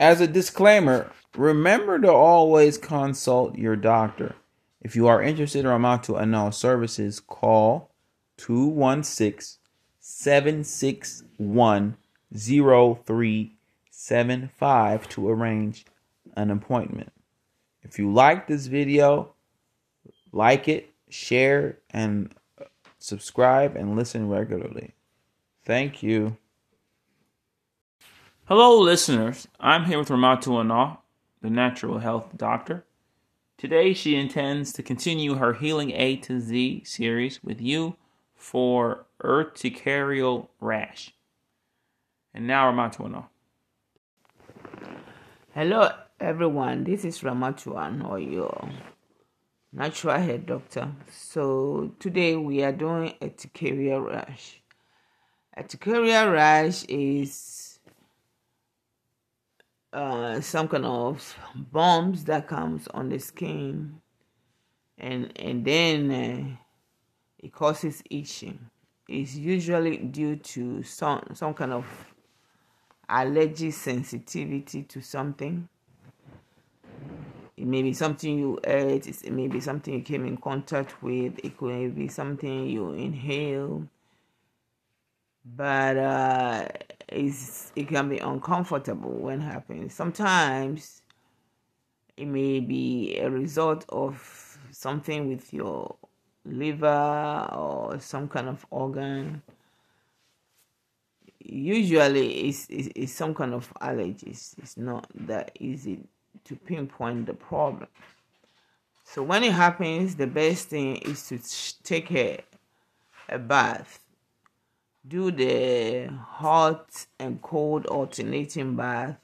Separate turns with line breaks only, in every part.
As a disclaimer, remember to always consult your doctor. If you are interested or amount to annul services, call 216 761 0375 to arrange an appointment. If you like this video, like it, share, and subscribe and listen regularly. Thank you. Hello, listeners. I'm here with Ramatu Anah, the natural health doctor. Today, she intends to continue her Healing A to Z series with you for urticarial rash. And now, Ramatu Anah.
Hello, everyone. This is Ramatu Anah your natural hair doctor. So today we are doing urticaria rash. Urticaria rash is uh, some kind of bumps that comes on the skin, and and then uh, it causes itching. It's usually due to some some kind of allergy sensitivity to something. It may be something you ate, it may be something you came in contact with, it could be something you inhale. But uh, it's, it can be uncomfortable when happens. Sometimes it may be a result of something with your liver or some kind of organ usually it's, it's, it's some kind of allergies. It's not that easy to pinpoint the problem. So when it happens, the best thing is to take a, a bath. Do the hot and cold alternating bath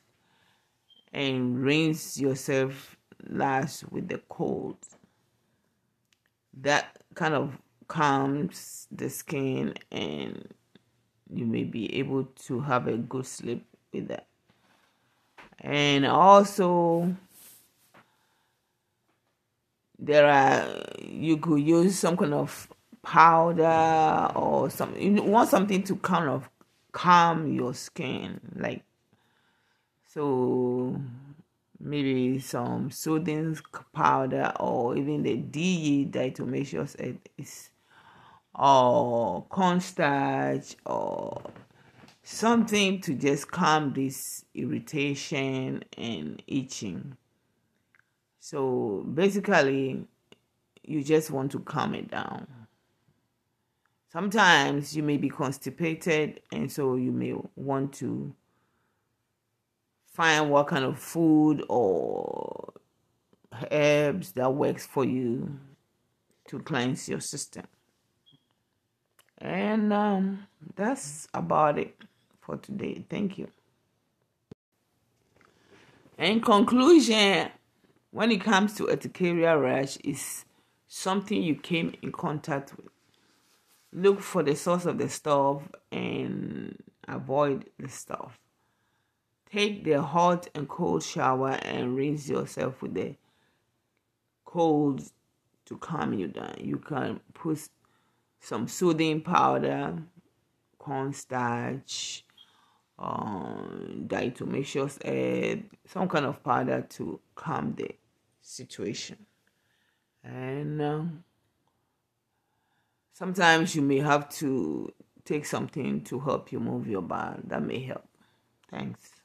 and rinse yourself last with the cold. That kind of calms the skin and you may be able to have a good sleep with that. And also, there are you could use some kind of powder or something. you want something to kind of calm your skin like so maybe some soothing powder or even the DE diatomaceous is or cornstarch or something to just calm this irritation and itching. So basically, you just want to calm it down. Sometimes you may be constipated, and so you may want to find what kind of food or herbs that works for you to cleanse your system. And um, that's about it for today. Thank you. In conclusion, when it comes to urticaria rash, is something you came in contact with. Look for the source of the stuff and avoid the stuff. Take the hot and cold shower and rinse yourself with the cold to calm you down. You can put some soothing powder, cornstarch, um, diatomaceous earth, some kind of powder to calm the situation. And um, sometimes you may have to take something to help you move your bowel. That may help. Thanks.